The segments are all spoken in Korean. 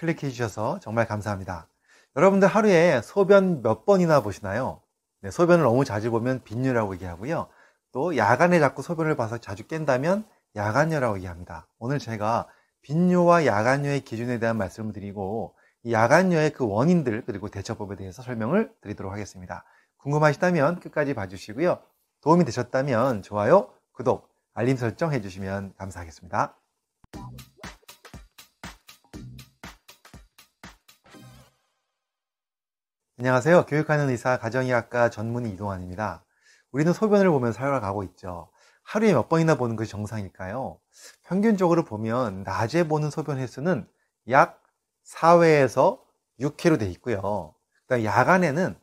클릭해 주셔서 정말 감사합니다. 여러분들 하루에 소변 몇 번이나 보시나요? 네, 소변을 너무 자주 보면 빈뇨라고 얘기하고요. 또 야간에 자꾸 소변을 봐서 자주 깬다면 야간뇨라고 얘기합니다. 오늘 제가 빈뇨와 야간뇨의 기준에 대한 말씀을 드리고 야간뇨의 그 원인들 그리고 대처법에 대해서 설명을 드리도록 하겠습니다. 궁금하시다면 끝까지 봐주시고요. 도움이 되셨다면 좋아요, 구독, 알림 설정 해주시면 감사하겠습니다. 안녕하세요. 교육하는 의사 가정의학과 전문의 이동환입니다. 우리는 소변을 보면 살아가고 있죠. 하루에 몇 번이나 보는 것이 정상일까요? 평균적으로 보면 낮에 보는 소변 횟수는 약 4회에서 6회로 돼 있고요. 그다음 야간에는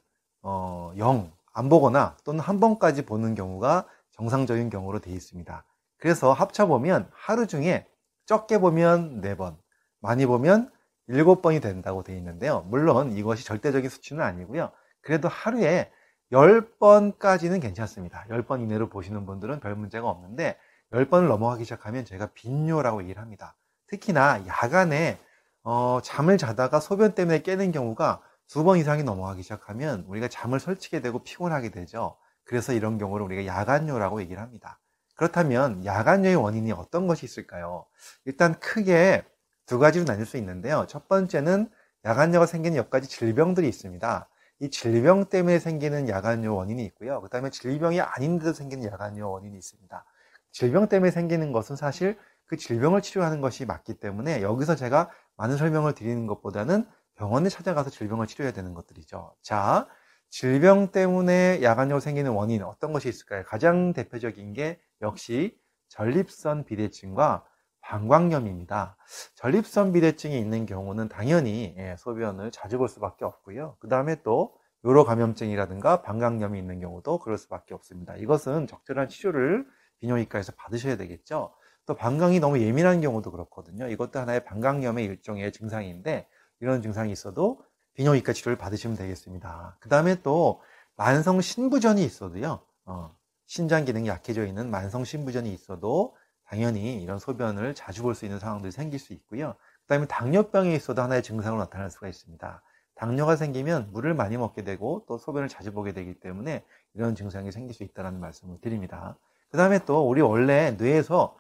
어, 0, 안 보거나 또는 한 번까지 보는 경우가 정상적인 경우로 돼 있습니다. 그래서 합쳐보면 하루 중에 적게 보면 4번, 많이 보면 7번이 된다고 되어 있는데요. 물론 이것이 절대적인 수치는 아니고요. 그래도 하루에 10번까지는 괜찮습니다. 10번 이내로 보시는 분들은 별 문제가 없는데 10번을 넘어가기 시작하면 제가 빈뇨라고 얘기를 합니다. 특히나 야간에 어, 잠을 자다가 소변 때문에 깨는 경우가 두 번 이상이 넘어가기 시작하면 우리가 잠을 설치게 되고 피곤하게 되죠. 그래서 이런 경우를 우리가 야간뇨라고 얘기를 합니다. 그렇다면 야간뇨의 원인이 어떤 것이 있을까요? 일단 크게 두 가지로 나뉠 수 있는데요. 첫 번째는 야간뇨가 생기는 몇 가지 질병들이 있습니다. 이 질병 때문에 생기는 야간뇨 원인이 있고요. 그 다음에 질병이 아닌데도 생기는 야간뇨 원인이 있습니다. 질병 때문에 생기는 것은 사실 그 질병을 치료하는 것이 맞기 때문에 여기서 제가 많은 설명을 드리는 것보다는 병원에 찾아가서 질병을 치료해야 되는 것들이죠. 자, 질병 때문에 야간뇨 생기는 원인 어떤 것이 있을까요? 가장 대표적인 게 역시 전립선 비대증과 방광염입니다. 전립선 비대증이 있는 경우는 당연히 예, 소변을 자주 볼 수밖에 없고요. 그 다음에 또 요로 감염증이라든가 방광염이 있는 경우도 그럴 수밖에 없습니다. 이것은 적절한 치료를 비뇨기과에서 받으셔야 되겠죠. 또 방광이 너무 예민한 경우도 그렇거든요. 이것도 하나의 방광염의 일종의 증상인데 이런 증상이 있어도 비뇨기과 치료를 받으시면 되겠습니다. 그 다음에 또 만성 신부전이 있어도요. 어, 신장 기능이 약해져 있는 만성 신부전이 있어도 당연히 이런 소변을 자주 볼 수 있는 상황들이 생길 수 있고요. 그 다음에 당뇨병이 있어도 하나의 증상으로 나타날 수가 있습니다. 당뇨가 생기면 물을 많이 먹게 되고 또 소변을 자주 보게 되기 때문에 이런 증상이 생길 수 있다는 말씀을 드립니다. 그 다음에 또 우리 원래 뇌에서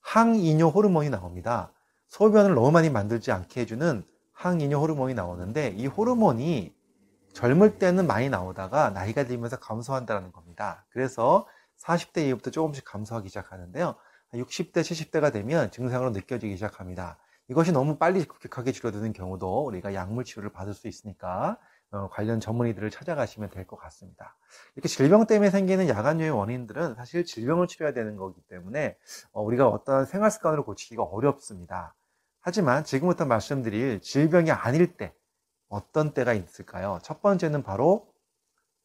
항이뇨 호르몬이 나옵니다. 소변을 너무 많이 만들지 않게 해주는 항이뇨 호르몬이 나오는데 이 호르몬이 젊을 때는 많이 나오다가 나이가 들면서 감소한다는 겁니다. 그래서 40대 이후부터 조금씩 감소하기 시작하는데요. 60대, 70대가 되면 증상으로 느껴지기 시작합니다. 이것이 너무 빨리 급격하게 줄어드는 경우도 우리가 약물 치료를 받을 수 있으니까 어, 관련 전문의들을 찾아가시면 될 것 같습니다. 이렇게 질병 때문에 생기는 야간뇨의 원인들은 사실 질병을 치료해야 되는 거기 때문에 어, 우리가 어떤 생활 습관으로 고치기가 어렵습니다. 하지만 지금부터 말씀드릴 질병이 아닐 때 어떤 때가 있을까요? 첫 번째는 바로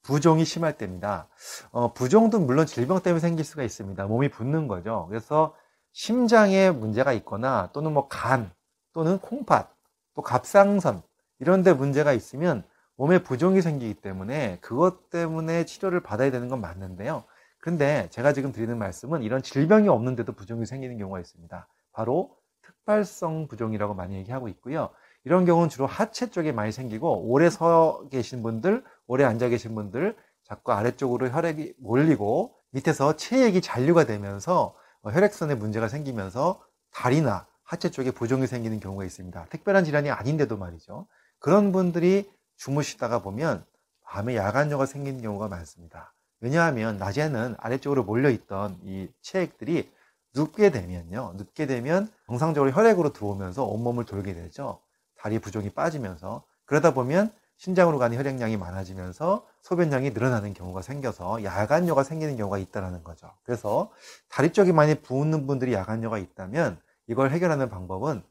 부종이 심할 때입니다. 어, 부종도 물론 질병 때문에 생길 수가 있습니다. 몸이 붓는 거죠. 그래서 심장에 문제가 있거나 또는 뭐 간 또는 콩팥 또 갑상선 이런 데 문제가 있으면 몸에 부종이 생기기 때문에 그것 때문에 치료를 받아야 되는 건 맞는데요. 그런데 제가 지금 드리는 말씀은 이런 질병이 없는데도 부종이 생기는 경우가 있습니다. 바로 특발성 부종이라고 많이 얘기하고 있고요. 이런 경우는 주로 하체 쪽에 많이 생기고 오래 서 계신 분들, 오래 앉아 계신 분들 자꾸 아래쪽으로 혈액이 몰리고 밑에서 체액이 잔류가 되면서 어, 혈액선에 문제가 생기면서 다리나 하체 쪽에 부종이 생기는 경우가 있습니다. 특별한 질환이 아닌데도 말이죠. 그런 분들이 주무시다가 보면 밤에 야간뇨가 생기는 경우가 많습니다. 왜냐하면 낮에는 아래쪽으로 몰려있던 이 체액들이 눕게 되면요. 눕게 되면 정상적으로 혈액으로 들어오면서 온몸을 돌게 되죠. 다리 부종이 빠지면서 그러다 보면 신장으로 가는 혈액량이 많아지면서 소변량이 늘어나는 경우가 생겨서 야간뇨가 생기는 경우가 있다는 거죠. 그래서 다리 쪽이 많이 부은 분들이 야간뇨가 있다면 이걸 해결하는 방법은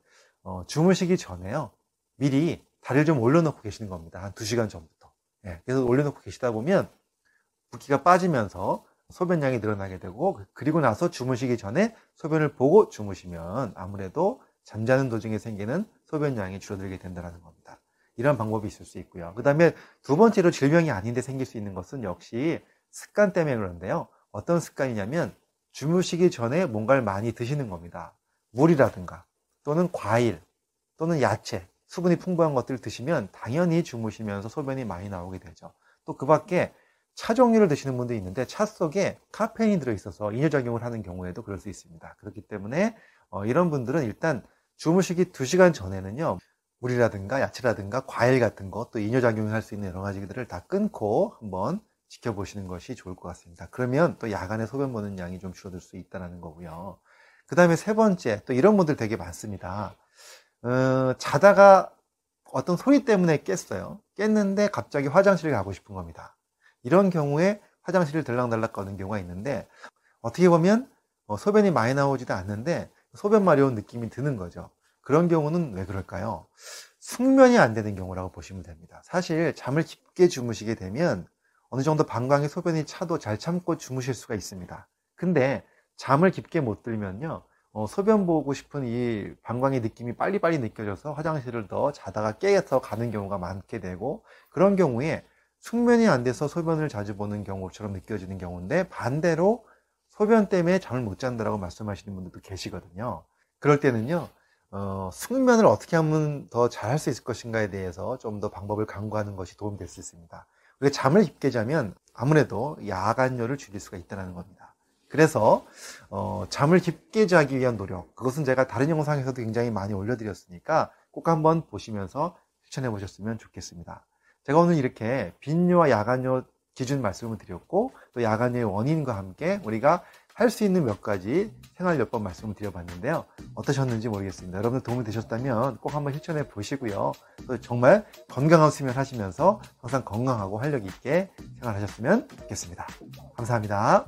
어, 주무시기 전에요. 미리 다리를 좀 올려놓고 계시는 겁니다. 한 2시간 전부터. 예, 그래서 올려놓고 계시다 보면 붓기가 빠지면서 소변량이 늘어나게 되고 그리고 나서 주무시기 전에 소변을 보고 주무시면 아무래도 잠자는 도중에 생기는 소변량이 줄어들게 된다는 겁니다. 이런 방법이 있을 수 있고요. 그 다음에 두 번째로 질병이 아닌데 생길 수 있는 것은 역시 습관 때문에 그런데요. 어떤 습관이냐면 주무시기 전에 뭔가를 많이 드시는 겁니다. 물이라든가 또는 과일 또는 야채, 수분이 풍부한 것들을 드시면 당연히 주무시면서 소변이 많이 나오게 되죠. 또 그 밖에 차 종류를 드시는 분도 있는데 차 속에 카페인이 들어있어서 이뇨작용을 하는 경우에도 그럴 수 있습니다. 그렇기 때문에 어, 이런 분들은 일단 주무시기 2시간 전에는요. 물이라든가 야채라든가 과일 같은 것, 또 이뇨작용을 할 수 있는 여러 가지들을 다 끊고 한번 지켜보시는 것이 좋을 것 같습니다. 그러면 또 야간에 소변 보는 양이 좀 줄어들 수 있다는 거고요. 그 다음에 세 번째, 또 이런 분들 되게 많습니다. 어, 자다가 어떤 소리 때문에 깼어요. 깼는데 갑자기 화장실을 가고 싶은 겁니다. 이런 경우에 화장실을 들락달락 거는 경우가 있는데 어떻게 보면 어, 소변이 많이 나오지도 않는데 소변 마려운 느낌이 드는 거죠. 그런 경우는 왜 그럴까요? 숙면이 안 되는 경우라고 보시면 됩니다. 사실 잠을 깊게 주무시게 되면 어느 정도 방광에 소변이 차도 잘 참고 주무실 수가 있습니다. 근데 잠을 깊게 못 들면요. 어, 소변 보고 싶은 이 방광의 느낌이 빨리빨리 느껴져서 화장실을 더 자다가 깨서 가는 경우가 많게 되고 그런 경우에 숙면이 안 돼서 소변을 자주 보는 경우처럼 느껴지는 경우인데 반대로 소변 때문에 잠을 못 잔다라고 말씀하시는 분들도 계시거든요. 그럴 때는요, 어, 숙면을 어떻게 하면 더 잘할 수 있을 것인가에 대해서 좀 더 방법을 강구하는 것이 도움이 될 수 있습니다. 우리가 잠을 깊게 자면 아무래도 야간열을 줄일 수가 있다는 겁니다. 그래서 어, 잠을 깊게 자기 위한 노력 그것은 제가 다른 영상에서도 굉장히 많이 올려드렸으니까 꼭 한번 보시면서 실천해 보셨으면 좋겠습니다. 제가 오늘 이렇게 빈뇨와 야간뇨 기준 말씀을 드렸고 또 야간뇨의 원인과 함께 우리가 할 수 있는 몇 가지 생활요법 말씀을 드려봤는데요. 어떠셨는지 모르겠습니다. 여러분들 도움이 되셨다면 꼭 한번 실천해 보시고요. 또 정말 건강한 수면 하시면서 항상 건강하고 활력 있게 생활하셨으면 좋겠습니다. 감사합니다.